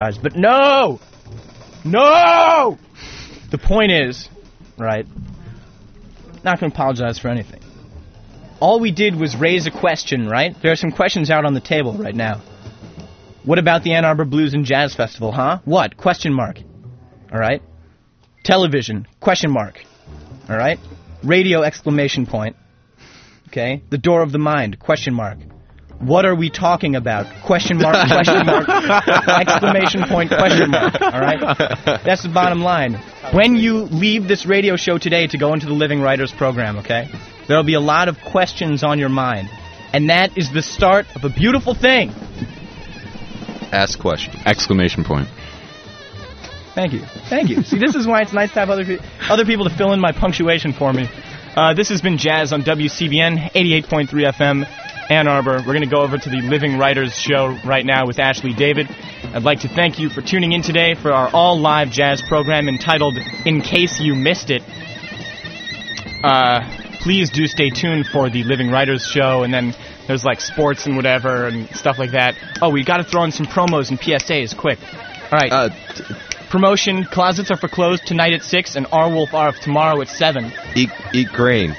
But no! No! The point is, right, not going to apologize for anything. All we did was raise a question, right? There are some questions out on the table right now. What about the Ann Arbor Blues and Jazz Festival, huh? What? Question mark. All right? Television, question mark. All right? Radio exclamation point. Okay? The door of the mind, question mark. What are we talking about? Question mark, question mark, exclamation point, question mark. All right? That's the bottom line. When you leave this radio show today to go into the Living Writers program, okay? There'll be a lot of questions on your mind. And that is the start of a beautiful thing. Ask question. Exclamation point. Thank you. Thank you. See, this is why it's nice to have other, pe- other people to fill in my punctuation for me. Uh, this has been Jazz on WCBN 88.3 FM, Ann Arbor. We're going to go over to the Living Writers show right now with Ashley David. I'd like to thank you for tuning in today for our all live jazz program entitled In Case You Missed It. Uh, please do stay tuned for the Living Writers show, and then there's like sports and whatever and stuff like that. Oh, we've got to throw in some promos and PSAs quick. All right. Uh, Promotion: Closets are for closed tonight at six, and R Wolf R tomorrow at seven. eat eat grain.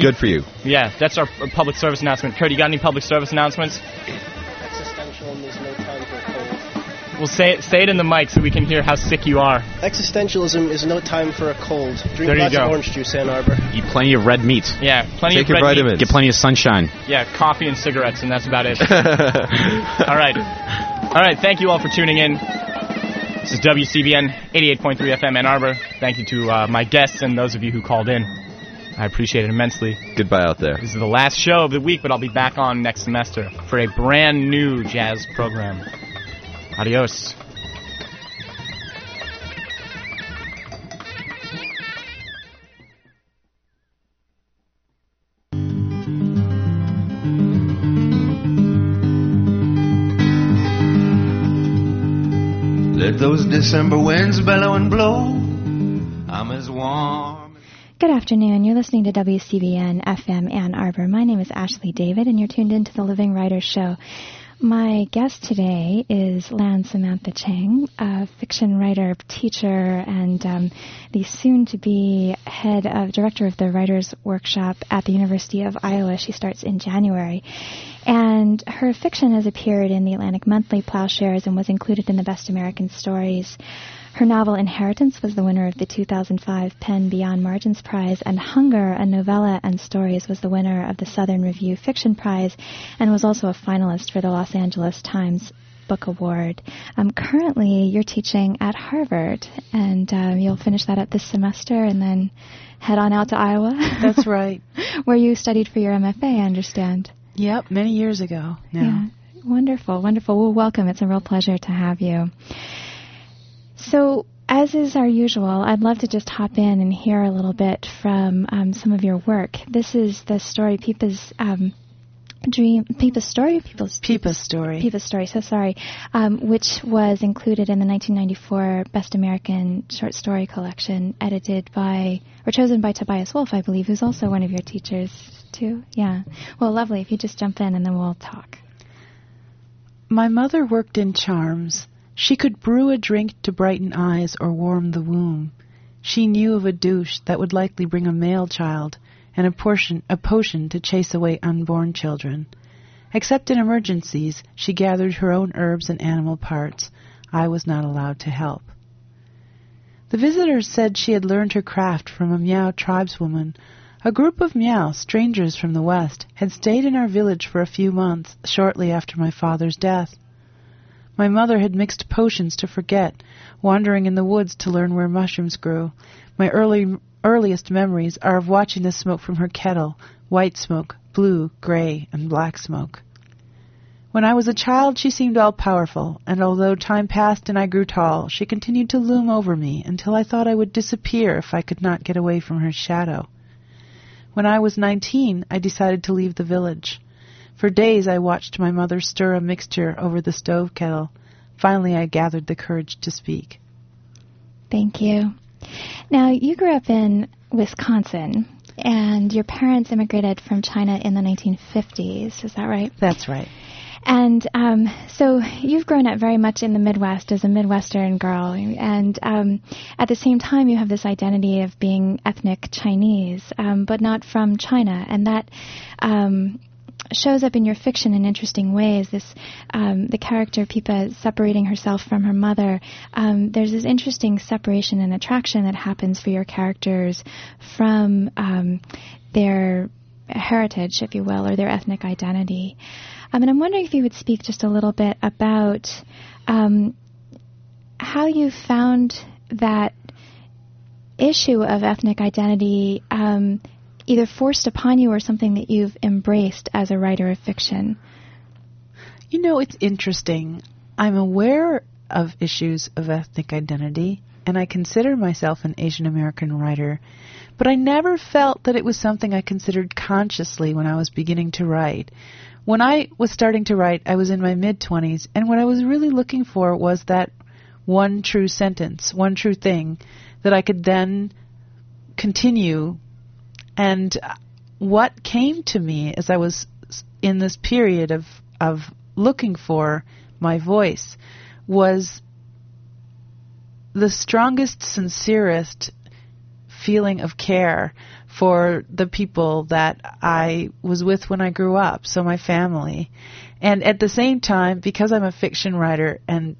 Good for you. Yeah, that's our public service announcement. Kurt, you got any public service announcements? Existentialism is no time for a cold. Well, say it, say it in the mic so we can hear how sick you are. Existentialism is no time for a cold. Drink There you lots go. of orange juice, Ann Arbor. Eat plenty of red meat. Yeah, plenty Take of your red meat. Get plenty of sunshine. Yeah, coffee and cigarettes, and that's about it. all right, all right. Thank you all for tuning in. This is WCBN 88.3 FM Ann Arbor. Thank you to uh, my guests and those of you who called in. I appreciate it immensely. Goodbye out there. This is the last show of the week, but I'll be back on next semester for a brand new jazz program. Adios. Let those December winds bellow and blow. I'm as warm. Good afternoon. You're listening to WCBN FM Ann Arbor. My name is Ashley David, and you're tuned into the Living Writers Show. My guest today is Lan Samantha Chang, a fiction writer, teacher, and um, the soon-to-be head of director of the Writers Workshop at the University of Iowa. She starts in January, and her fiction has appeared in the Atlantic Monthly, Plowshares, and was included in the Best American Stories. Her novel Inheritance was the winner of the 2005 PEN Beyond Margins Prize, and Hunger, a novella and stories, was the winner of the Southern Review Fiction Prize, and was also a finalist for the Los Angeles Times Book Award. Um, currently, you're teaching at Harvard, and um, you'll finish that up this semester, and then head on out to Iowa. That's right. where you studied for your MFA, I understand. Yep, many years ago now. Yeah, wonderful, wonderful. Well, welcome. It's a real pleasure to have you. So, as is our usual, I'd love to just hop in and hear a little bit from um, some of your work. This is the story, Pipa's um, dream, Pipa's story, People's Pipa's story. Pipa's story. So sorry, um, which was included in the 1994 Best American Short Story Collection, edited by or chosen by Tobias Wolff, I believe, who's also one of your teachers too. Yeah. Well, lovely. If you just jump in and then we'll talk. My mother worked in charms. She could brew a drink to brighten eyes or warm the womb. She knew of a douche that would likely bring a male child, and a portion a potion to chase away unborn children. Except in emergencies, she gathered her own herbs and animal parts. I was not allowed to help. The visitors said she had learned her craft from a Miao tribeswoman. A group of Miao, strangers from the West, had stayed in our village for a few months shortly after my father's death. My mother had mixed potions to forget, wandering in the woods to learn where mushrooms grew. My early, earliest memories are of watching the smoke from her kettle white smoke, blue, gray, and black smoke. When I was a child, she seemed all powerful, and although time passed and I grew tall, she continued to loom over me until I thought I would disappear if I could not get away from her shadow. When I was nineteen, I decided to leave the village. For days I watched my mother stir a mixture over the stove kettle. Finally, I gathered the courage to speak. Thank you. Now, you grew up in Wisconsin, and your parents immigrated from China in the 1950s. Is that right? That's right. And um, so you've grown up very much in the Midwest as a Midwestern girl, and um, at the same time you have this identity of being ethnic Chinese, um, but not from China, and that um, shows up in your fiction in interesting ways. This um, the character Pipa separating herself from her mother. Um, there's this interesting separation and attraction that happens for your characters from um, their heritage, if you will, or their ethnic identity. Um, and I'm wondering if you would speak just a little bit about um, how you found that issue of ethnic identity um, either forced upon you or something that you've embraced as a writer of fiction. You know, it's interesting. I'm aware of issues of ethnic identity, and I consider myself an Asian American writer, but I never felt that it was something I considered consciously when I was beginning to write. When I was starting to write, I was in my mid 20s, and what I was really looking for was that one true sentence, one true thing that I could then continue. And what came to me as I was in this period of, of looking for my voice was the strongest, sincerest feeling of care for the people that I was with when I grew up, so my family. And at the same time, because I'm a fiction writer and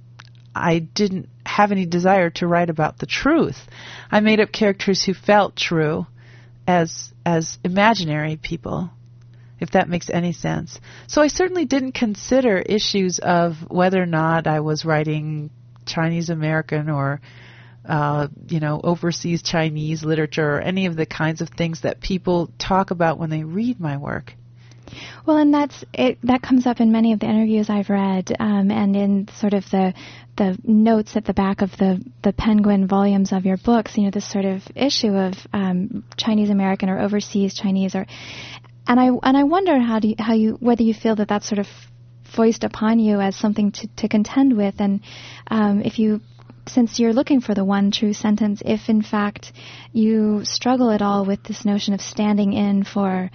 I didn't have any desire to write about the truth, I made up characters who felt true as as imaginary people if that makes any sense. So I certainly didn't consider issues of whether or not I was writing Chinese American or uh, you know, overseas Chinese literature or any of the kinds of things that people talk about when they read my work. Well, and that's it. That comes up in many of the interviews I've read, um, and in sort of the the notes at the back of the the Penguin volumes of your books. You know, this sort of issue of um, Chinese American or overseas Chinese, or and I and I wonder how do you, how you whether you feel that that's sort of foist upon you as something to to contend with, and um, if you since you're looking for the one true sentence, if in fact you struggle at all with this notion of standing in for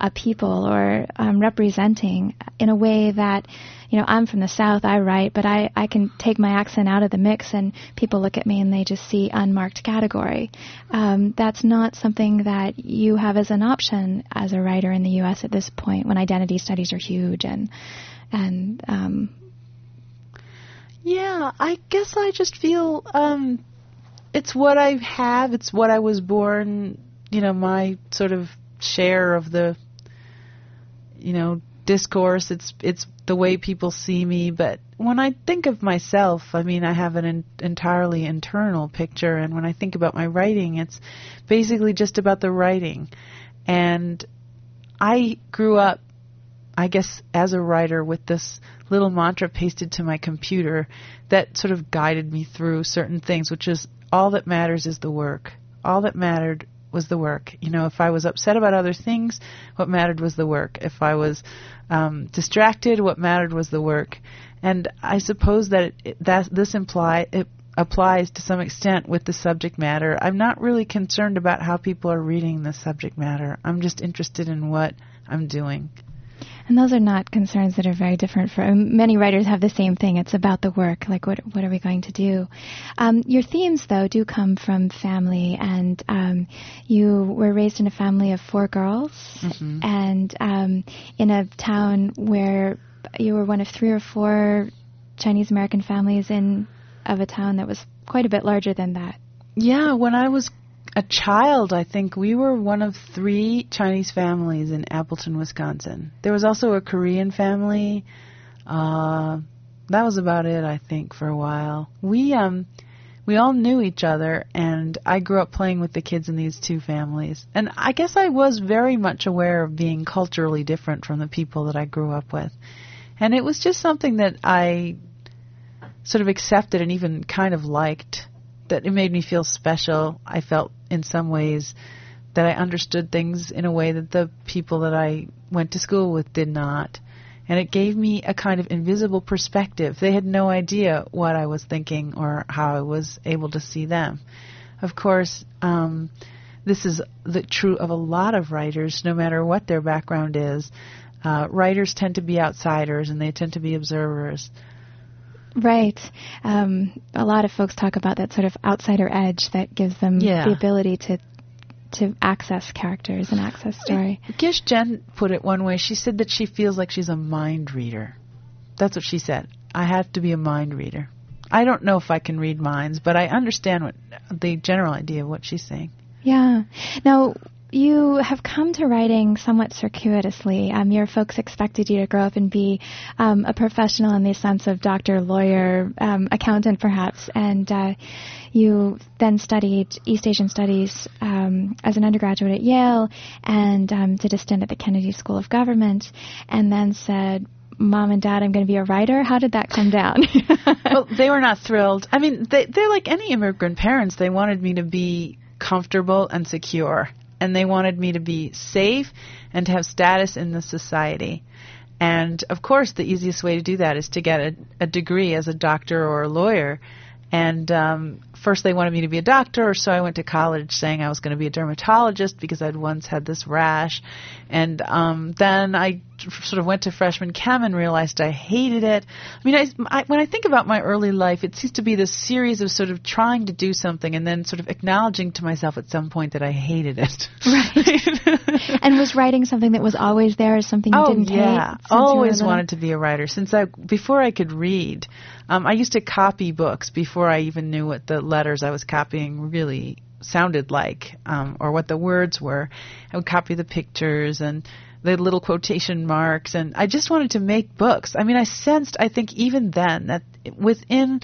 a people or um, representing in a way that, you know, I'm from the South, I write, but I, I can take my accent out of the mix and people look at me and they just see unmarked category. Um, that's not something that you have as an option as a writer in the U.S. at this point when identity studies are huge and, and, um, yeah, I guess I just feel um, it's what I have. It's what I was born. You know, my sort of share of the, you know, discourse. It's it's the way people see me. But when I think of myself, I mean, I have an in, entirely internal picture. And when I think about my writing, it's basically just about the writing. And I grew up I guess, as a writer with this little mantra pasted to my computer that sort of guided me through certain things, which is all that matters is the work. All that mattered was the work. You know, if I was upset about other things, what mattered was the work. If I was um, distracted, what mattered was the work. And I suppose that it, that this imply it applies to some extent with the subject matter. I'm not really concerned about how people are reading the subject matter. I'm just interested in what I'm doing. And those are not concerns that are very different for um, many writers have the same thing. It's about the work, like what what are we going to do? Um, your themes, though, do come from family, and um, you were raised in a family of four girls, mm-hmm. and um, in a town where you were one of three or four Chinese American families in of a town that was quite a bit larger than that. Yeah, when I was a child, I think we were one of three Chinese families in Appleton, Wisconsin. There was also a Korean family. Uh, that was about it, I think, for a while. We um, we all knew each other, and I grew up playing with the kids in these two families. And I guess I was very much aware of being culturally different from the people that I grew up with. And it was just something that I sort of accepted and even kind of liked that it made me feel special. I felt in some ways that I understood things in a way that the people that I went to school with did not. And it gave me a kind of invisible perspective. They had no idea what I was thinking or how I was able to see them. Of course, um, this is the true of a lot of writers, no matter what their background is. Uh, writers tend to be outsiders and they tend to be observers. Right. Um, a lot of folks talk about that sort of outsider edge that gives them Yeah. the ability to to access characters and access story. Gish Jen put it one way. She said that she feels like she's a mind reader. That's what she said. I have to be a mind reader. I don't know if I can read minds, but I understand what the general idea of what she's saying. Yeah. Now, you have come to writing somewhat circuitously. Um, your folks expected you to grow up and be um, a professional in the sense of doctor, lawyer, um, accountant, perhaps, and uh, you then studied East Asian Studies um, as an undergraduate at Yale and um, did a stint at the Kennedy School of Government, and then said, Mom and Dad, I'm going to be a writer. How did that come down? well, they were not thrilled. I mean, they, they're like any immigrant parents. They wanted me to be comfortable and secure, and they wanted me to be safe and to have status in the society. And of course, the easiest way to do that is to get a, a degree as a doctor or a lawyer. And um, first, they wanted me to be a doctor, so I went to college saying I was going to be a dermatologist because I'd once had this rash. And um, then I sort of went to freshman chem and realized I hated it. I mean, I, I, when I think about my early life, it seems to be this series of sort of trying to do something and then sort of acknowledging to myself at some point that I hated it. Right. and was writing something that was always there as something you oh didn't yeah, hate? you were always wanted to be a writer since I before I could read. Um, I used to copy books before I even knew what the letters I was copying really sounded like um, or what the words were. I would copy the pictures and the little quotation marks, and I just wanted to make books. I mean, I sensed, I think, even then that within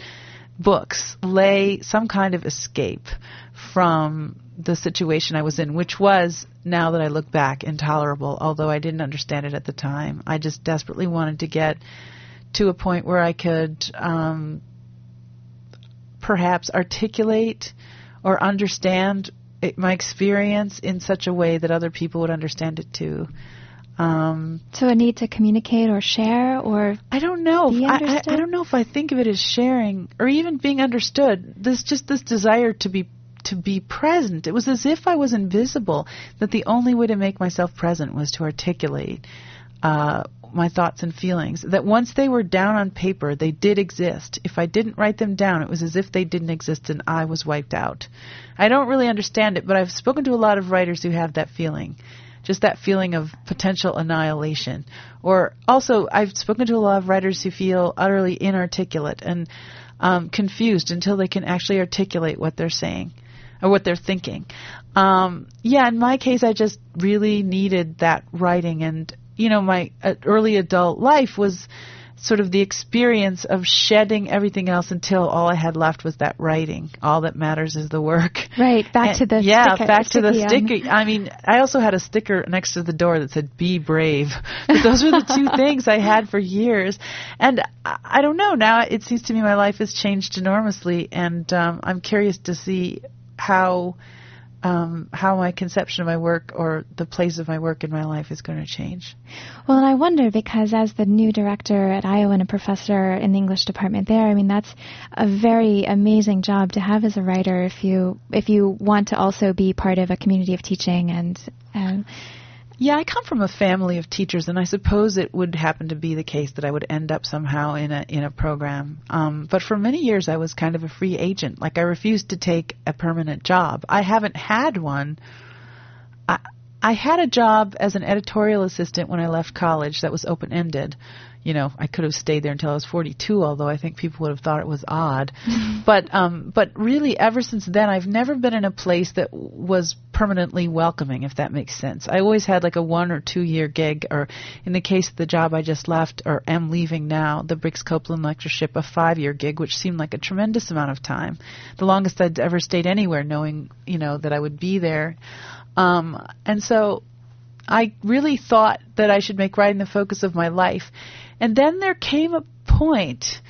books lay some kind of escape from the situation I was in, which was, now that I look back, intolerable, although I didn't understand it at the time. I just desperately wanted to get to a point where I could um, perhaps articulate or understand it, my experience in such a way that other people would understand it too. Um, So a need to communicate or share or I don't know. I, I. I don't know if I think of it as sharing or even being understood. This just this desire to be to be present. It was as if I was invisible. That the only way to make myself present was to articulate uh, my thoughts and feelings. That once they were down on paper, they did exist. If I didn't write them down, it was as if they didn't exist and I was wiped out. I don't really understand it, but I've spoken to a lot of writers who have that feeling just that feeling of potential annihilation. Or also, I've spoken to a lot of writers who feel utterly inarticulate and um, confused until they can actually articulate what they're saying or what they're thinking. Um, yeah, in my case, I just really needed that writing, and you know, my uh, early adult life was sort of the experience of shedding everything else until all I had left was that writing. All that matters is the work. right back And- to the yeah, sticker- back to the sticker. I mean, I also had a sticker next to the door that said "Be brave." But those were the two things I had for years, and I, I don't know. Now it seems to me my life has changed enormously, and um, I'm curious to see how um, how my conception of my work or the place of my work in my life is going to change. Well, and I wonder because as the new director at Iowa and a professor in the English department there, I mean that's a very amazing job to have as a writer if you if you want to also be part of a community of teaching and um, Yeah, I come from a family of teachers, and I suppose it would happen to be the case that I would end up somehow in a in a program. Um, but for many years, I was kind of a free agent. Like I refused to take a permanent job. I haven't had one. I I had a job as an editorial assistant when I left college that was open ended. You know, I could have stayed there until I was 42, although I think people would have thought it was odd. but um, but really, ever since then, I've never been in a place that was permanently welcoming, if that makes sense. I always had like a one or two year gig, or in the case of the job I just left or am leaving now, the Briggs Copeland lectureship, a five year gig, which seemed like a tremendous amount of time, the longest I'd ever stayed anywhere, knowing you know that I would be there. Um, and so I really thought that I should make writing the focus of my life. And then there came a point.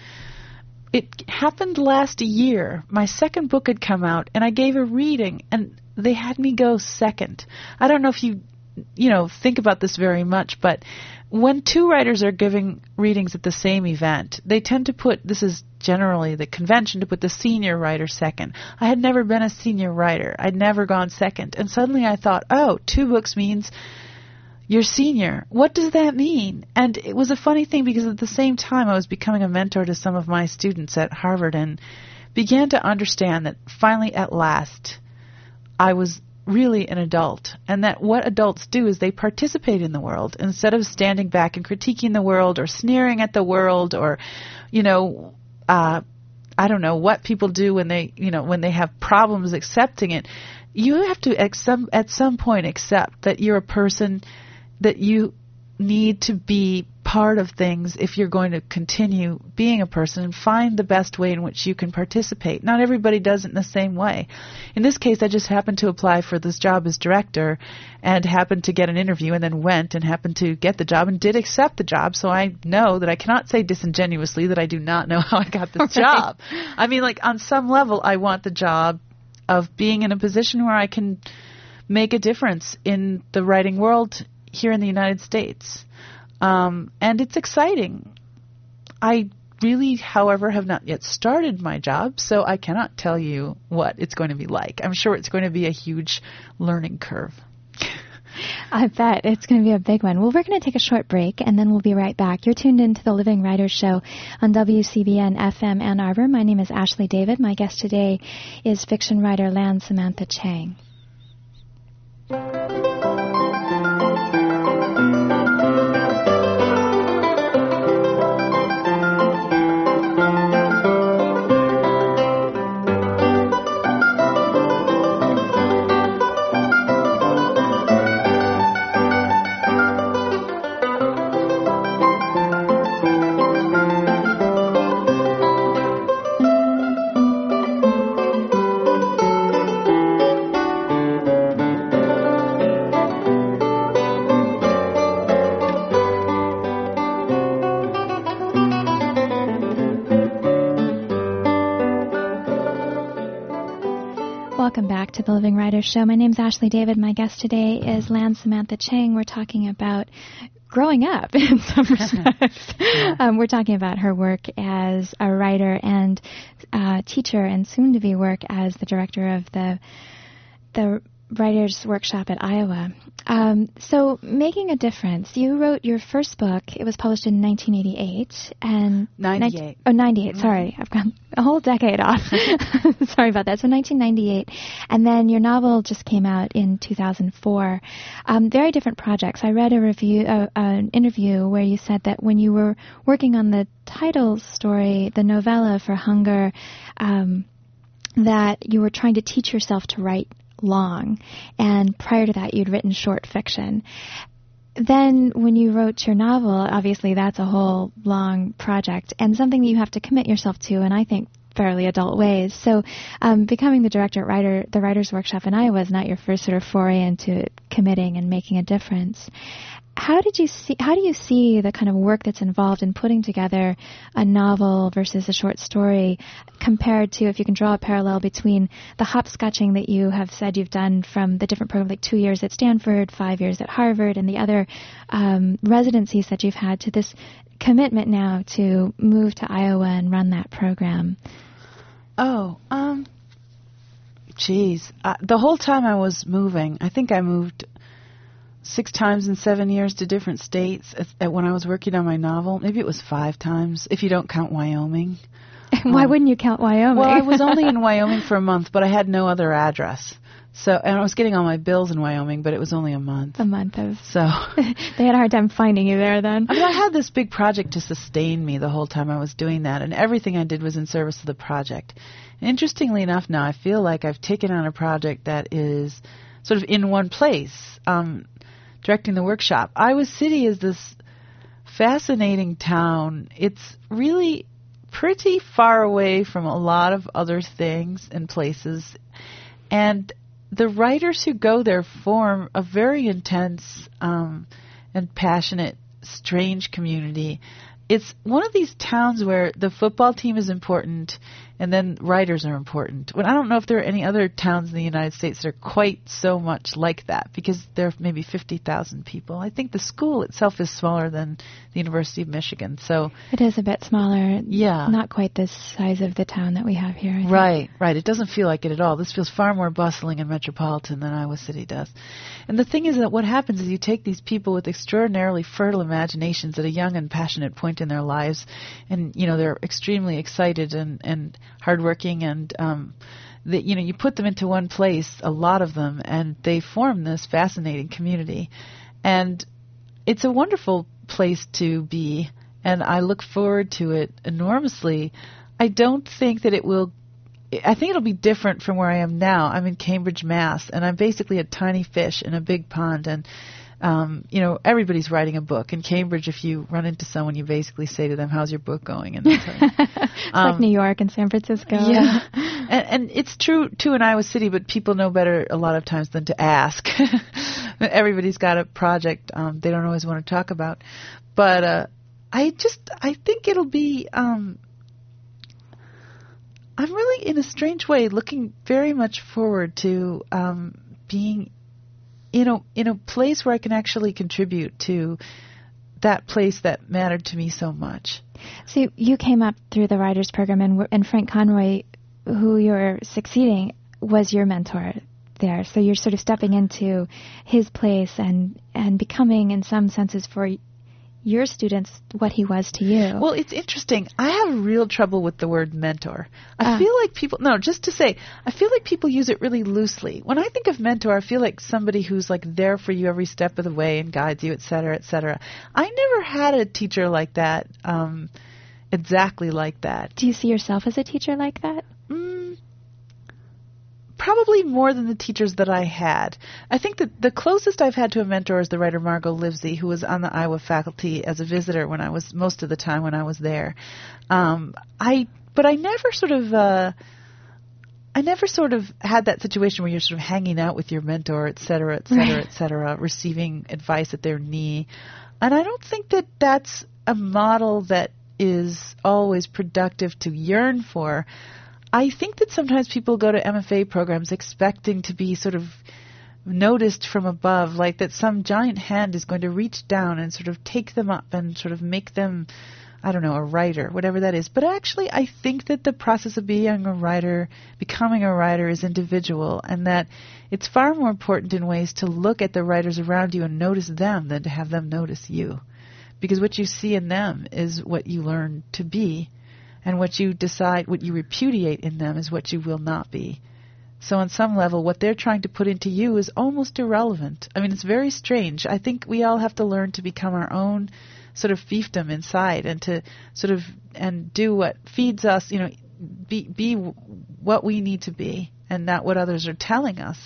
It happened last year. My second book had come out, and I gave a reading, and they had me go second. I don't know if you, you know, think about this very much, but when two writers are giving readings at the same event, they tend to put this is generally the convention to put the senior writer second. I had never been a senior writer. I'd never gone second. And suddenly I thought, oh, two books means you're senior. What does that mean? And it was a funny thing because at the same time I was becoming a mentor to some of my students at Harvard and began to understand that finally at last I was really an adult and that what adults do is they participate in the world instead of standing back and critiquing the world or sneering at the world or you know uh I don't know what people do when they you know when they have problems accepting it you have to at some at some point accept that you're a person that you need to be part of things if you're going to continue being a person and find the best way in which you can participate. Not everybody does it in the same way. In this case, I just happened to apply for this job as director and happened to get an interview and then went and happened to get the job and did accept the job. So I know that I cannot say disingenuously that I do not know how I got this Right. job. I mean, like on some level, I want the job of being in a position where I can make a difference in the writing world here in the United States. Um, and it's exciting. I really, however, have not yet started my job, so I cannot tell you what it's going to be like. I'm sure it's going to be a huge learning curve. I bet it's going to be a big one. Well, we're going to take a short break and then we'll be right back. You're tuned into the Living Writers Show on WCBN FM Ann Arbor. My name is Ashley David. My guest today is fiction writer Lan Samantha Chang. Welcome back to the Living Writers Show. My name is Ashley David. My guest today is Lan Samantha Chang. We're talking about growing up in some respects. um, we're talking about her work as a writer and uh, teacher, and soon to be work as the director of the the Writers Workshop at Iowa. Um, so, making a difference. You wrote your first book. It was published in 1988 and 98. oh, 98. Sorry, I've gone a whole decade off. sorry about that. So, 1998, and then your novel just came out in 2004. Um, very different projects. I read a review, uh, an interview where you said that when you were working on the title story, the novella for Hunger. Um, that you were trying to teach yourself to write long, and prior to that, you'd written short fiction. Then, when you wrote your novel, obviously that's a whole long project and something that you have to commit yourself to, and I think fairly adult ways. So, um, becoming the director at Writer, the Writers Workshop in Iowa is not your first sort of foray into committing and making a difference. How did you see? How do you see the kind of work that's involved in putting together a novel versus a short story, compared to if you can draw a parallel between the hopscotching that you have said you've done from the different programs, like two years at Stanford, five years at Harvard, and the other um, residencies that you've had, to this commitment now to move to Iowa and run that program? Oh, um, geez. Uh, the whole time I was moving, I think I moved six times in seven years to different states at, at when I was working on my novel. Maybe it was five times, if you don't count Wyoming. Why wouldn't you count Wyoming? Well, I was only in Wyoming for a month, but I had no other address. So, and I was getting all my bills in Wyoming, but it was only a month. a month of. So, they had a hard time finding you there then. I mean, I had this big project to sustain me the whole time I was doing that, and everything I did was in service of the project. And interestingly enough, now I feel like I've taken on a project that is sort of in one place, um, directing the workshop. Iowa City is this fascinating town. It's really pretty far away from a lot of other things and places, and the writers who go there form a very intense um, and passionate, strange community. It's one of these towns where the football team is important and then writers are important. But I don't know if there are any other towns in the United States that are quite so much like that because there are maybe 50,000 people. I think the school itself is smaller than the University of Michigan. So, It is a bit smaller. Yeah. Not quite the size of the town that we have here. I think. right, right. It doesn't feel like it at all. This feels far more bustling and metropolitan than Iowa City does. And the thing is that what happens is you take these people with extraordinarily fertile imaginations at a young and passionate point in their lives, and you know they're extremely excited and and hardworking, and um, that you know you put them into one place, a lot of them, and they form this fascinating community, and it's a wonderful place to be, and I look forward to it enormously. I don't think that it will I think it'll be different from where I am now. I'm in Cambridge, Mass, and I'm basically a tiny fish in a big pond. And um, you know, everybody's writing a book in Cambridge. If you run into someone, you basically say to them, "How's your book going?" And they'll tell you. It's like New York and San Francisco. Um, Yeah, and, and it's true too in Iowa City, but people know better a lot of times than to ask. Everybody's got a project um, they don't always want to talk about, but uh, I just I think it'll be. Um, I'm really, in a strange way, looking very much forward to um, being in a in a place where I can actually contribute to that place that mattered to me so much. So you came up through the writers program, and, and Frank Conroy, who you're succeeding, was your mentor there. So you're sort of stepping into his place and and becoming, in some senses, for your students what he was to you. Well, it's interesting. I have real trouble with the word mentor. I Ah. feel like people, no, just to say, I feel like people use it really loosely. When I think of mentor, I feel like somebody who's like there for you every step of the way and guides you, et cetera, et cetera. I never had a teacher like that, um, exactly like that. Do you see yourself as a teacher like that? Probably more than the teachers that I had. I think that the closest I've had to a mentor is the writer Margot Livesey, who was on the Iowa faculty as a visitor when I was most of the time when I was there. Um, I but I never sort of. Uh, I never sort of had that situation where you're sort of hanging out with your mentor, et cetera, et cetera, Right. et cetera, receiving advice at their knee. And I don't think that that's a model that is always productive to yearn for. I think that sometimes people go to MFA programs expecting to be sort of noticed from above, like that some giant hand is going to reach down and sort of take them up and sort of make them, I don't know, a writer, whatever that is. But actually, I think that the process of being a writer, becoming a writer, is individual, and that it's far more important in ways to look at the writers around you and notice them than to have them notice you. Because what you see in them is what you learn to be, and what you decide, what you repudiate in them is what you will not be. So, on some level, what they're trying to put into you is almost irrelevant. I mean, it's very strange. I think we all have to learn to become our own sort of fiefdom inside, and to sort of and do what feeds us. You know, be be what we need to be, and not what others are telling us.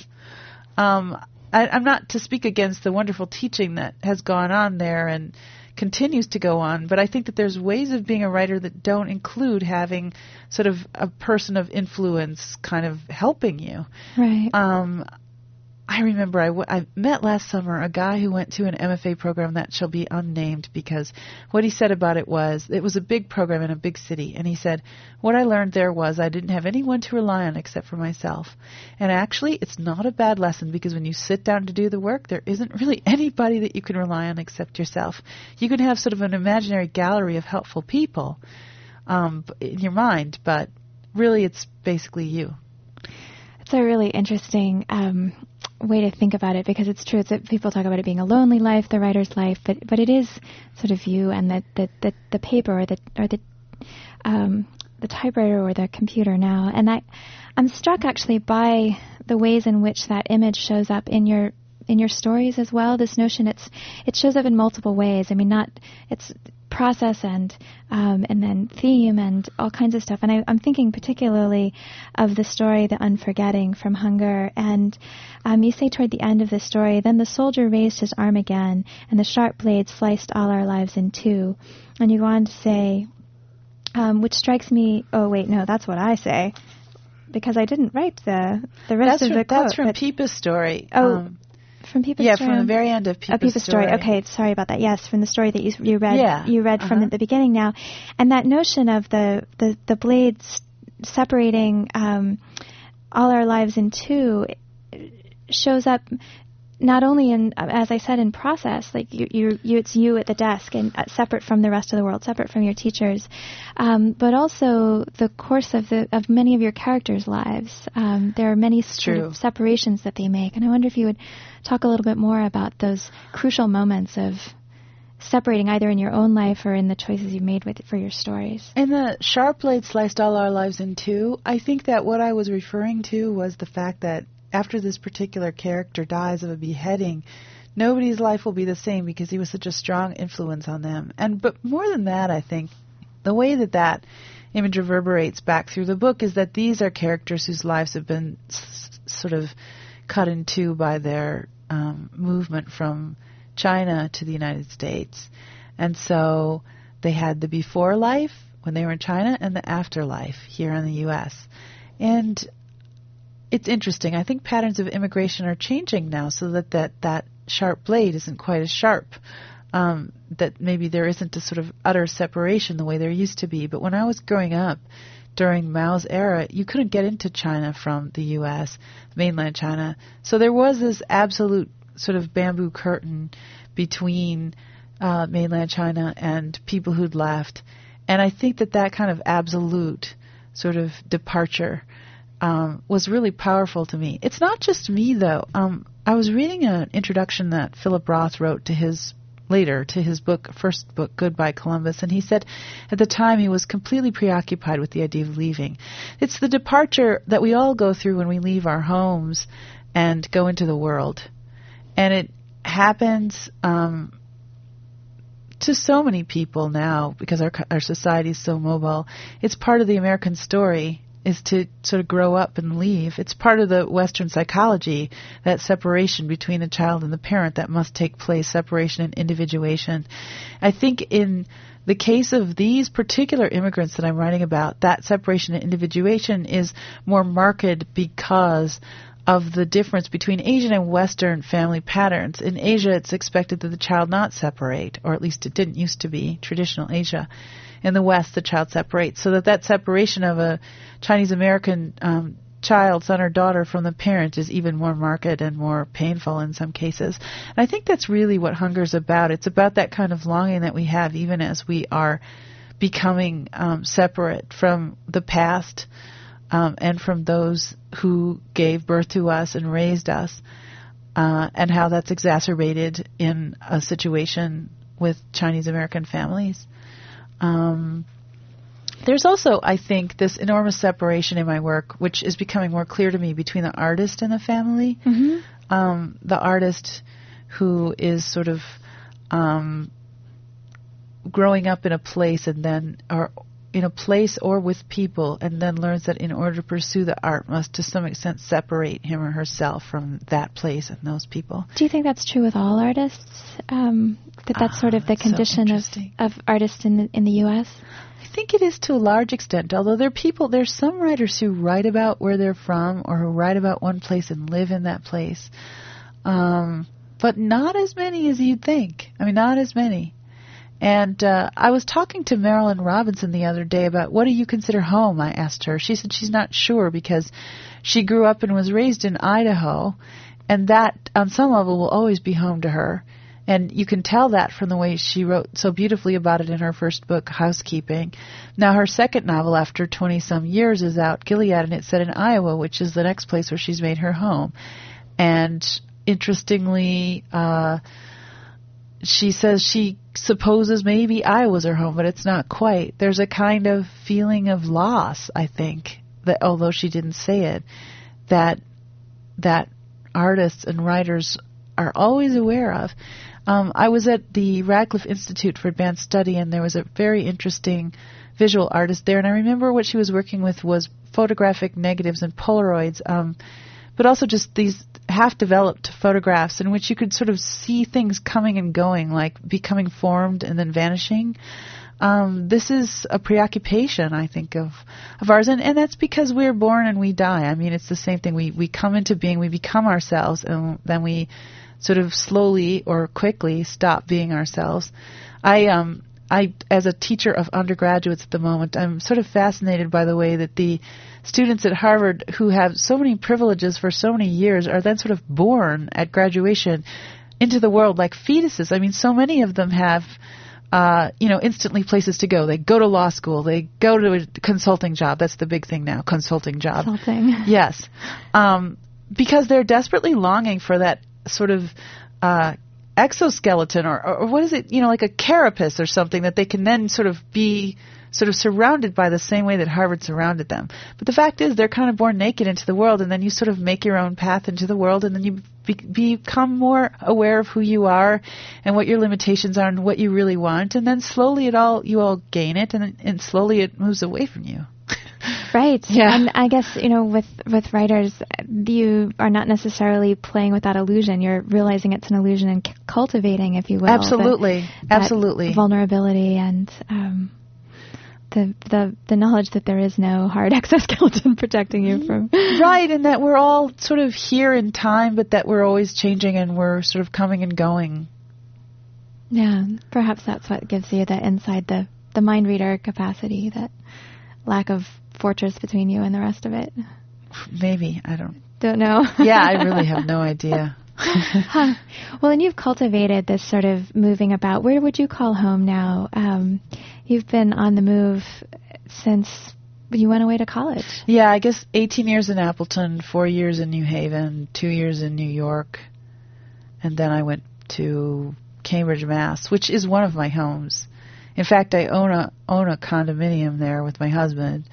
Um, I, I'm not to speak against the wonderful teaching that has gone on there and continues to go on, but I think that there's ways of being a writer that don't include having sort of a person of influence kind of helping you. Right. Um, I remember I, w- I met last summer a guy who went to an MFA program that shall be unnamed because what he said about it was it was a big program in a big city, and he said what I learned there was I didn't have anyone to rely on except for myself. And actually, it's not a bad lesson because when you sit down to do the work, there isn't really anybody that you can rely on except yourself. You can have sort of an imaginary gallery of helpful people um, in your mind, but really, it's basically you. It's a really interesting um, way to think about it because it's true. That people talk about it being a lonely life, the writer's life, but but it is sort of you and the the, the, the paper or the or the um, the typewriter or the computer now. And I I'm struck actually by the ways in which that image shows up in your in your stories as well. This notion it's it shows up in multiple ways. I mean, not it's process and um, and then theme and all kinds of stuff. And I, I'm thinking particularly of the story "The Unforgetting" from Hunger. And um, you say toward the end of the story, then the soldier raised his arm again, and the sharp blade sliced all our lives in two. And you go on to say, um, which strikes me. Oh wait, no, that's what I say. Because I didn't write the the rest That's of from, the quote. that's from Pipa's story. Oh, Um, from yeah, story. from the very end of Pipa's, a Pipa's story. Okay, sorry about that. Yes, from the story that you you read Yeah, you read from uh-huh. at the beginning now, and that notion of the the the blades separating um, all our lives in two shows up not only in, as I said, in process, like you, you, you it's you at the desk and uh, separate from the rest of the world, separate from your teachers, um, but also the course of the of many of your characters' lives. Um, there are many sort True. of separations that they make, and I wonder if you would talk a little bit more about those crucial moments of separating either in your own life or in the choices you made with for your stories. In the sharp blade sliced all our lives in two, I think that what I was referring to was the fact that after this particular character dies of a beheading, nobody's life will be the same because he was such a strong influence on them. And but more than that, I think the way that that image reverberates back through the book is that these are characters whose lives have been s- sort of cut in two by their um, movement from China to the United States. And so they had the before life when they were in China and the afterlife here in the U.S. And it's interesting. I think patterns of immigration are changing now so that that, that sharp blade isn't quite as sharp. Um, that maybe there isn't a sort of utter separation the way there used to be. But when I was growing up during Mao's era, you couldn't get into China from the U.S., mainland China. So there was this absolute sort of bamboo curtain between uh, mainland China and people who'd left. And I think that that kind of absolute sort of departure um, was really powerful to me. It's not just me, though. Um, I was reading an introduction that Philip Roth wrote to his later to his book, first book, Goodbye Columbus, and he said at the time he was completely preoccupied with the idea of leaving. It's the departure that we all go through when we leave our homes and go into the world, and it happens um, to so many people now because our our society is so mobile. It's part of the American story is to sort of grow up and leave. It's part of the Western psychology, that separation between the child and the parent that must take place, separation and individuation. I think in the case of these particular immigrants that I'm writing about, that separation and individuation is more marked because of the difference between Asian and Western family patterns. In Asia, it's expected that the child not separate, or at least it didn't used to be, traditional Asia. In the West, the child separates. So that that separation of a Chinese American um, child, son or daughter, from the parent is even more marked and more painful in some cases. And I think that's really what hunger's about. It's about that kind of longing that we have even as we are becoming um, separate from the past um, and from those who gave birth to us and raised us, uh, and how that's exacerbated in a situation with Chinese American families. Um, there's also, I think, this enormous separation in my work, which is becoming more clear to me between the artist and the family. Mm-hmm. Um, the artist who is sort of um, growing up in a place and then, or in a place or with people, and then learns that in order to pursue the art, must to some extent separate him or herself from that place and those people. Do you think that's true with all artists? Um, that that's sort of the that's so condition of, of artists in the, in the U.S. I think it is to a large extent, although there are people, there's some writers who write about where they're from or who write about one place and live in that place. Um, but not as many as you'd think. I mean, not as many. And uh, I was talking to Marilynne Robinson the other day about what do you consider home? I asked her. She said she's not sure because she grew up and was raised in Idaho, and that on some level will always be home to her. And you can tell that from the way she wrote so beautifully about it in her first book, Housekeeping. Now, her second novel, after 20 some years, is out, Gilead, and it's set in Iowa, which is the next place where she's made her home. And interestingly, uh, she says she supposes maybe I was her home, but it's not quite. There's a kind of feeling of loss, I think, that although she didn't say it, that that artists and writers are always aware of. Um, I was at the Radcliffe Institute for Advanced Study, and there was a very interesting visual artist there. And I remember what she was working with was photographic negatives and Polaroids, um, but also just these half-developed photographs in which you could sort of see things coming and going, like becoming formed and then vanishing. Um, this is a preoccupation, I think, of of ours, and, and that's because we're born and we die. I mean, it's the same thing. We we come into being, we become ourselves, and then we sort of slowly or quickly stop being ourselves. I um I, as a teacher of undergraduates at the moment, I'm sort of fascinated by the way that the students at Harvard who have so many privileges for so many years are then sort of born at graduation into the world like fetuses. I mean, so many of them have uh, you know, instantly places to go. They go to law school. They go to a consulting job. That's the big thing now, consulting job. Consulting. Yes, um, because they're desperately longing for that sort of uh, exoskeleton, or, or what is it? You know, like a carapace or something that they can then sort of be sort of surrounded by the same way that Harvard surrounded them. But the fact is, they're kind of born naked into the world, and then you sort of make your own path into the world, and then you be- become more aware of who you are and what your limitations are and what you really want, and then slowly it all you all gain it, and, and slowly it moves away from you. Right. Yeah. And I guess, you know, with with writers, you are not necessarily playing with that illusion. You're realizing it's an illusion and c- cultivating, if you will. Absolutely. that Absolutely. Vulnerability and um, the the the knowledge that there is no hard exoskeleton protecting you from. right, and that we're all sort of here in time, but that we're always changing and we're sort of coming and going. Yeah. Perhaps that's what gives you the inside the the mind reader capacity, that lack of fortress between you and the rest of it. Maybe I don't. Don't know. Yeah, I really have no idea. Huh. Well, and you've cultivated this sort of moving about. Where would you call home now? Um, you've been on the move since you went away to college. Yeah, I guess 18 years in Appleton, four years in New Haven, two years in New York, and then I went to Cambridge, Mass, which is one of my homes. In fact, I own a own a condominium there with my husband,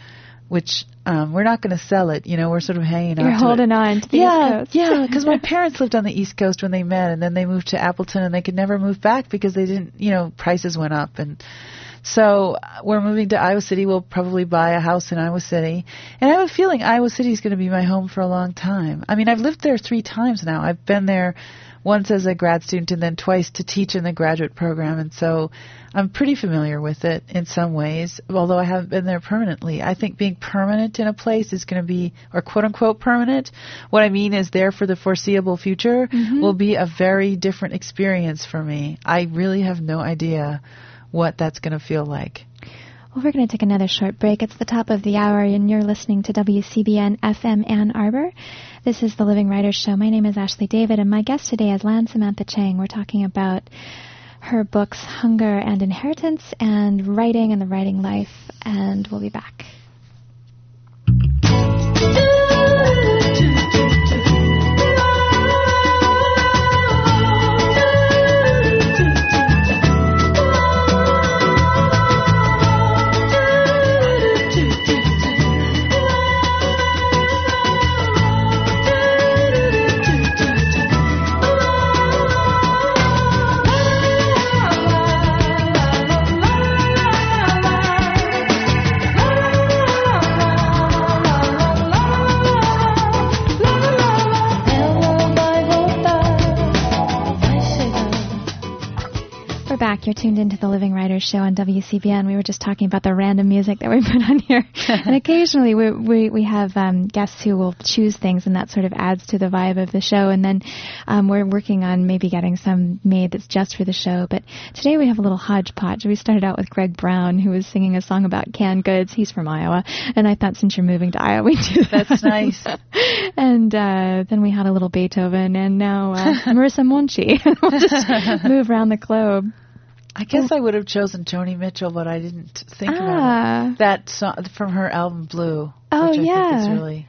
which um, we're not going to sell it. You know, we're sort of hanging on. You're holding it. on to the yeah, East Coast. yeah, because my parents lived on the East Coast when they met, and then they moved to Appleton, and they could never move back because they didn't, you know, prices went up, and so uh, we're moving to Iowa City. We'll probably buy a house in Iowa City, and I have a feeling Iowa City is going to be my home for a long time. I mean, I've lived there three times now. I've been there once as a grad student and then twice to teach in the graduate program, and so I'm pretty familiar with it in some ways, although I haven't been there permanently. I think being permanent in a place is going to be, or quote unquote permanent, what I mean is there for the foreseeable future, mm-hmm. will be a very different experience for me. I really have no idea what that's going to feel like. Well, we're going to take another short break. It's the top of the hour, and you're listening to WCBN FM Ann Arbor. This is the Living Writers Show. My name is Ashley David, and my guest today is Lan Samantha Chang. We're talking about her books, Hunger and Inheritance, and Writing and the Writing Life, and we'll be back. You're tuned into the Living Writers Show on WCBN. We were just talking about the random music that we put on here, and occasionally we we, we have um, guests who will choose things, and that sort of adds to the vibe of the show. And then um, we're working on maybe getting some made that's just for the show. But today we have a little hodgepodge. We started out with Greg Brown, who was singing a song about canned goods. He's from Iowa, and I thought since you're moving to Iowa, we do that. That's nice. and uh, then we had a little Beethoven, and now uh, Marisa Monte. we'll just move around the globe. I guess I would have chosen Joni Mitchell, but I didn't think about Ah. it. That song from her album Blue. Oh, which I yeah. think is really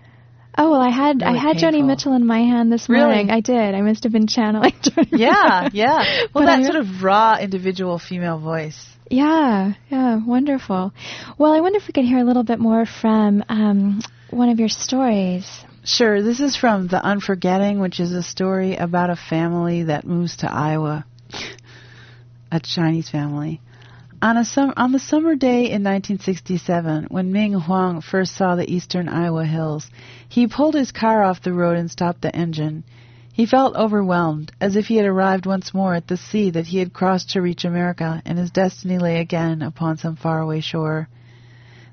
Oh well, I had I Really had Joni. Mitchell in my hand this morning. Really? I did. I must have been channeling Joni. Yeah, yeah. Well, But that I- sort of raw individual female voice. Yeah, yeah, wonderful. Well, I wonder if we could hear a little bit more from um, one of your stories. Sure, this is from The Unforgetting, which is a story about a family that moves to Iowa. A Chinese family. On, a sum- on the summer day in 1967, when Ming Huang first saw the eastern Iowa hills, he pulled his car off the road and stopped the engine. He felt overwhelmed, as if he had arrived once more at the sea that he had crossed to reach America, and his destiny lay again upon some faraway shore.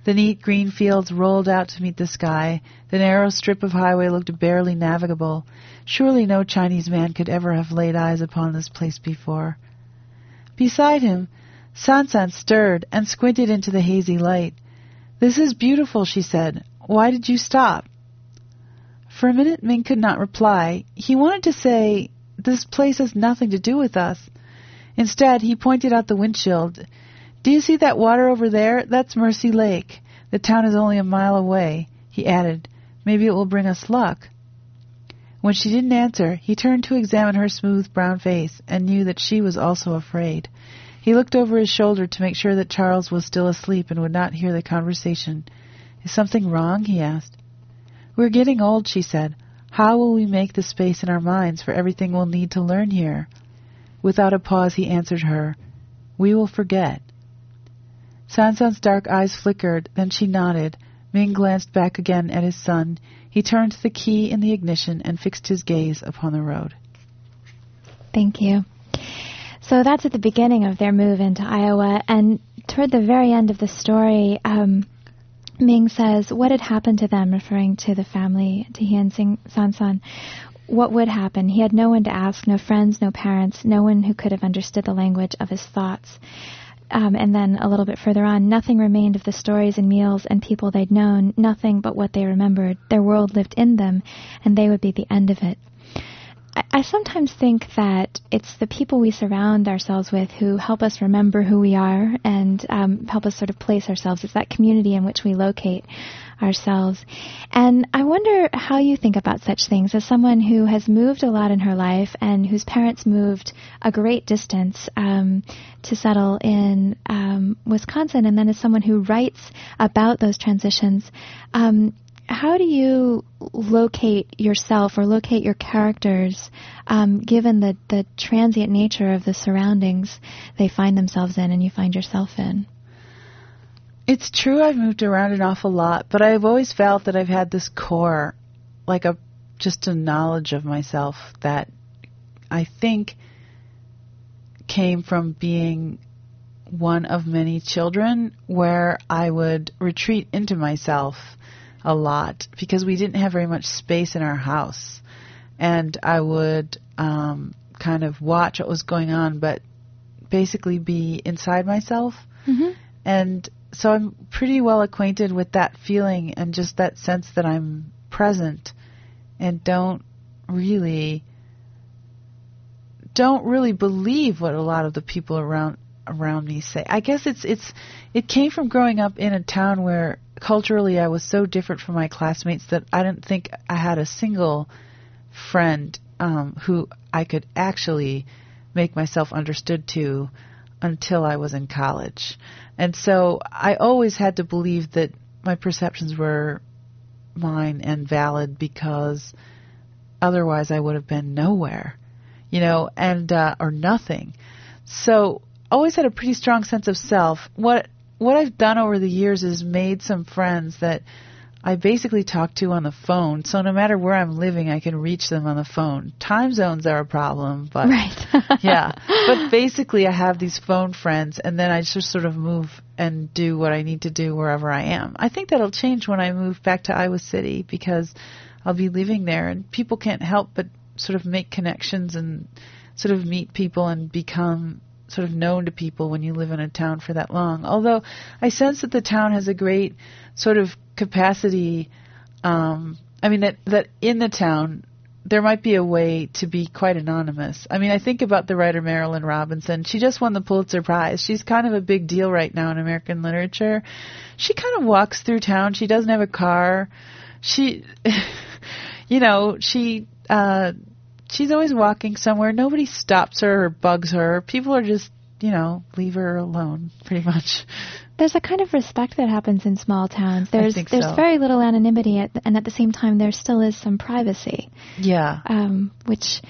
The neat green fields rolled out to meet the sky. The narrow strip of highway looked barely navigable. Surely no Chinese man could ever have laid eyes upon this place before. Beside him, Sansan stirred and squinted into the hazy light. This is beautiful, she said. Why did you stop? For a minute, Ming could not reply. He wanted to say, This place has nothing to do with us. Instead, he pointed out the windshield. Do you see that water over there? That's Mercy Lake. The town is only a mile away. He added, Maybe it will bring us luck. When she didn't answer, he turned to examine her smooth brown face and knew that she was also afraid. He looked over his shoulder to make sure that Charles was still asleep and would not hear the conversation. Is something wrong? he asked. We're getting old, she said. How will we make the space in our minds for everything we'll need to learn here? Without a pause, he answered her, We will forget. Sansan's dark eyes flickered, then she nodded. Ming glanced back again at his son. He turned the key in the ignition and fixed his gaze upon the road. Thank you. So that's at the beginning of their move into Iowa, and toward the very end of the story, um, Ming says, "What had happened to them?" Referring to the family, to and Sing- Sansan. What would happen? He had no one to ask, no friends, no parents, no one who could have understood the language of his thoughts. Um, and then a little bit further on, nothing remained of the stories and meals and people they'd known, nothing but what they remembered. Their world lived in them, and they would be the end of it. I, sometimes think that it's the people we surround ourselves with who help us remember who we are and um, help us sort of place ourselves. It's that community in which we locate ourselves. And I wonder how you think about such things as someone who has moved a lot in her life and whose parents moved a great distance um, to settle in um, Wisconsin, and then as someone who writes about those transitions. Um, how do you locate yourself or locate your characters um, given the, the transient nature of the surroundings they find themselves in and you find yourself in? It's true I've moved around an awful lot, but I've always felt that I've had this core, like a just a knowledge of myself that I think came from being one of many children where I would retreat into myself a lot because we didn't have very much space in our house. And I would um, kind of watch what was going on, but basically be inside myself. Mm-hmm. And so I'm pretty well acquainted with that feeling and just that sense that I'm present and don't really don't really believe what a lot of the people around around me say. I guess it's it's it came from growing up in a town where culturally I was so different from my classmates that I didn't think I had a single friend um, who I could actually make myself understood to until I was in college. And so I always had to believe that my perceptions were mine and valid because otherwise I would have been nowhere, you know, and uh, or nothing. So I always had a pretty strong sense of self. What what I've done over the years is made some friends that I basically talk to on the phone. So no matter where I'm living, I can reach them on the phone. Time zones are a problem, but Right. yeah. But basically, I have these phone friends, and then I just sort of move and do what I need to do wherever I am. I think that'll change when I move back to Iowa City because I'll be living there, and people can't help but sort of make connections and sort of meet people and become sort of known to people when you live in a town for that long. Although I sense that the town has a great sort of capacity. Um, I mean that that in the town there might be a way to be quite anonymous. I mean, I think about the writer Marilynne Robinson. She just won the Pulitzer Prize. She's kind of a big deal right now in American literature. She kind of walks through town. She doesn't have a car. She, you know, she uh, she's always walking somewhere. Nobody stops her or bugs her. People are just, you know, leave her alone, pretty much. There's a kind of respect that happens in small towns. There's think there's very little anonymity, at, and at the same time, there still is some privacy, Yeah. um, which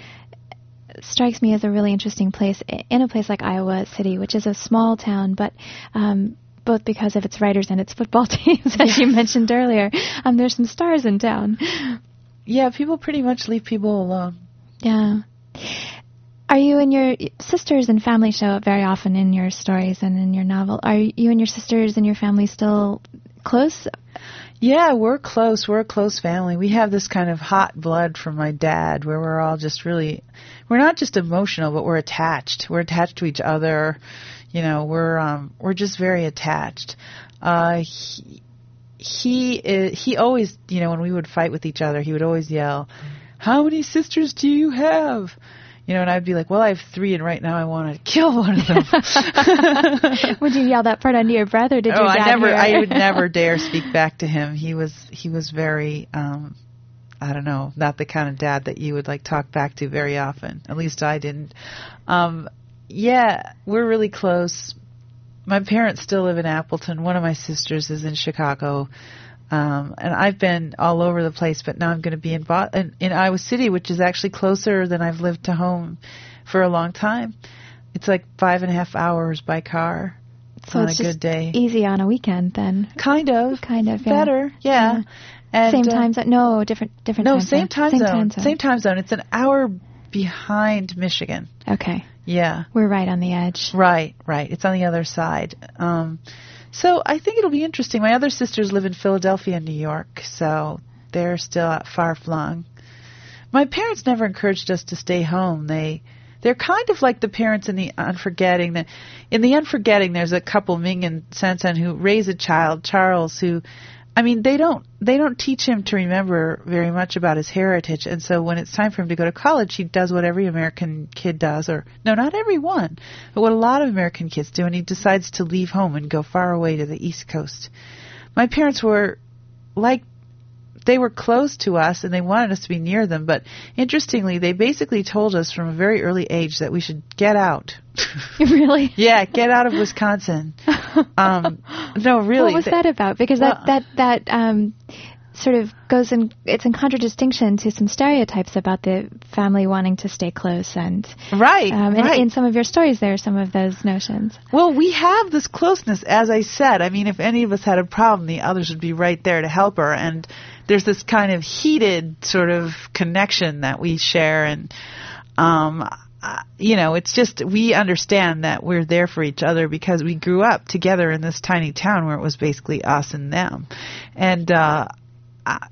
strikes me as a really interesting place in a place like Iowa City, which is a small town, but um, both because of its writers and its football teams, as you mentioned earlier, um, there's some stars in town. Yeah, people pretty much leave people alone. Yeah. Are you and your sisters and family show up very often in your stories and in your novel? Are you and your sisters and your family still close? Yeah, we're close. We're a close family. We have this kind of hot blood from my dad where we're all just really we're not just emotional, but we're attached. We're attached to each other. You know, we're um we're just very attached. Uh he he, is, he always, you know, when we would fight with each other, he would always yell, "How many sisters do you have?" You know, and I'd be like, "Well, I have three, and right now I want to kill one of them." Would you yell that part under your breath, or did oh, your dad I never, hear I would never dare speak back to him. He was, he was very, um, I don't know, not the kind of dad that you would like talk back to very often. At least I didn't. Um, yeah, we're really close. My parents still live in Appleton. One of my sisters is in Chicago. Um, and I've been all over the place, but now I'm going to be in, Bo- in in Iowa City, which is actually closer than I've lived to home for a long time. It's like five and a half hours by car so on it's a good day. easy on a weekend then. Kind of. Kind of, yeah. Better, yeah. Yeah. And, same uh, time zone? No, different different. No, time same zone. time same zone. Time zone. Same time zone. It's an hour behind Michigan. Okay, Yeah. we're right on the edge. Right, right. It's on the other side. Um, so I think it'll be interesting. My other sisters live in Philadelphia and New York, so they're still far flung. My parents never encouraged us to stay home. They they're kind of like the parents in the Unforgetting. The, in the Unforgetting, there's a couple, Ming and Sansan, who raise a child, Charles, who, I mean, they don't they don't teach him to remember very much about his heritage, and so when it's time for him to go to college, he does what every American kid does, or no, not every one, but what a lot of American kids do, and he decides to leave home and go far away to the East Coast. My parents were like they were close to us and they wanted us to be near them, but interestingly, they basically told us from a very early age that we should get out. really? yeah, get out of Wisconsin. Um, no, really. What was they- that about? Because Well- that that that um, sort of goes in. It's in contradistinction to some stereotypes about the family wanting to stay close, and Right, um, and right. in some of your stories, there are some of those notions. Well, we have this closeness, as I said. I mean, if any of us had a problem, the others would be right there to help her. And there's this kind of heated sort of connection that we share. And, um, uh, you know, it's just we understand that we're there for each other because we grew up together in this tiny town where it was basically us and them. And, uh, I-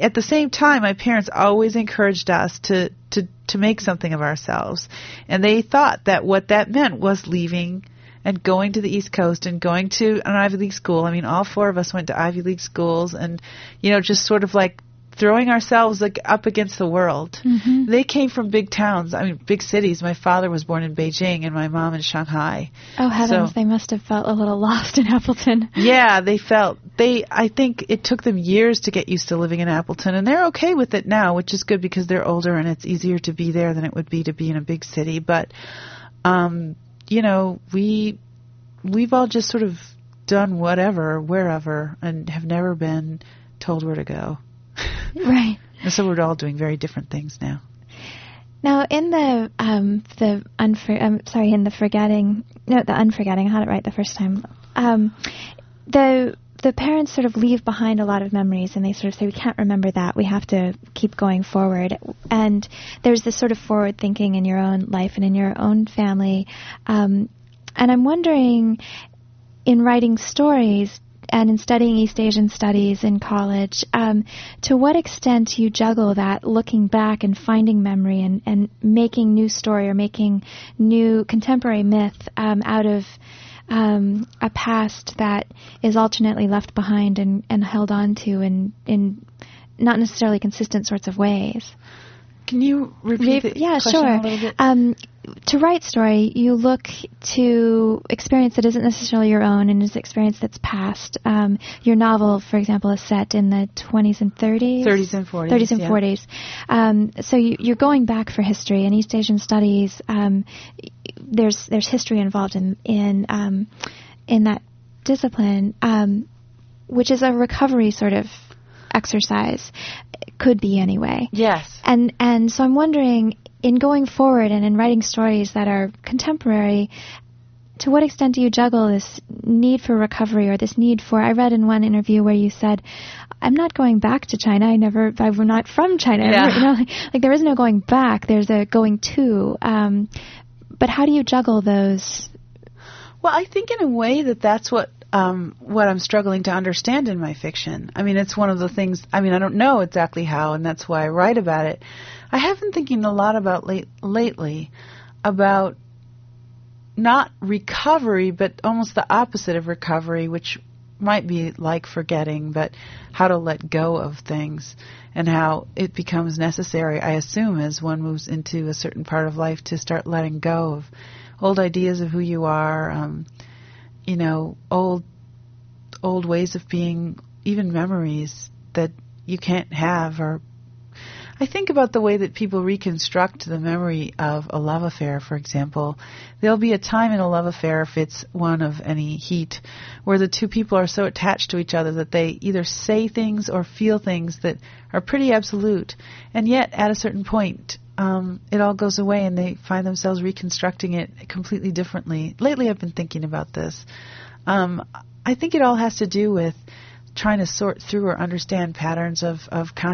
at the same time, my parents always encouraged us to, to, to make something of ourselves. And they thought that what that meant was leaving and going to the East Coast and going to an Ivy League school. I mean, all four of us went to Ivy League schools and, you know, just sort of like throwing ourselves like up against the world. They came from big towns, I mean, big cities. My father was born in Beijing and my mom in Shanghai. Oh heavens, So- they must have felt a little lost in Appleton. Yeah, they felt they I think it took them years to get used to living in Appleton and they're okay with it now, which is good because they're older and it's easier to be there than it would be to be in a big city, but um you know, we we've all just sort of done whatever wherever and have never been told where to go. right. And so we're all doing very different things now. Now, in the um, the unfor- um, sorry, in the forgetting, no, the unforgetting, I had it right the first time. Um, the the parents sort of leave behind a lot of memories, and they sort of say, "We can't remember that. We have to keep going forward." And there's this sort of forward thinking in your own life and in your own family. Um, and I'm wondering, in writing stories and in studying East Asian studies in college, um, to what extent do you juggle that looking back and finding memory and, and making new story or making new contemporary myth um, out of um, a past that is alternately left behind and, and held on to in, in not necessarily consistent sorts of ways. Can you repeat the yeah, sure. a little bit? Um, to write story, you look to experience that isn't necessarily your own and is experience that's past. Um, your novel, for example, is set in the 20s and 30s. 30s and 40s, 30s and yeah. 40s. Um, so you, you're going back for history and East Asian studies. Um, there's there's history involved in in um, in that discipline, um, which is a recovery sort of exercise. Could be anyway. Yes. And and so I'm wondering, in going forward and in writing stories that are contemporary, to what extent do you juggle this need for recovery or this need for? I read in one interview where you said, "I'm not going back to China. I never. I'm not from China. Yeah. You know, like, like there is no going back. There's a going to. Um, but how do you juggle those? Well, I think in a way that that's what um, what I'm struggling to understand in my fiction. I mean, it's one of the things. I mean, I don't know exactly how, and that's why I write about it. I have been thinking a lot about late, lately about not recovery, but almost the opposite of recovery, which might be like forgetting, but how to let go of things and how it becomes necessary, I assume, as one moves into a certain part of life to start letting go of old ideas of who you are, um, you know, old old ways of being, even memories that you can't have or I think about the way that people reconstruct the memory of a love affair, for example. There'll be a time in a love affair, if it's one of any heat, where the two people are so attached to each other that they either say things or feel things that are pretty absolute. And yet, at a certain point, um, it all goes away and they find themselves reconstructing it completely differently. Lately, I've been thinking about this. Um, I think it all has to do with trying to sort through or understand patterns of, of consciousness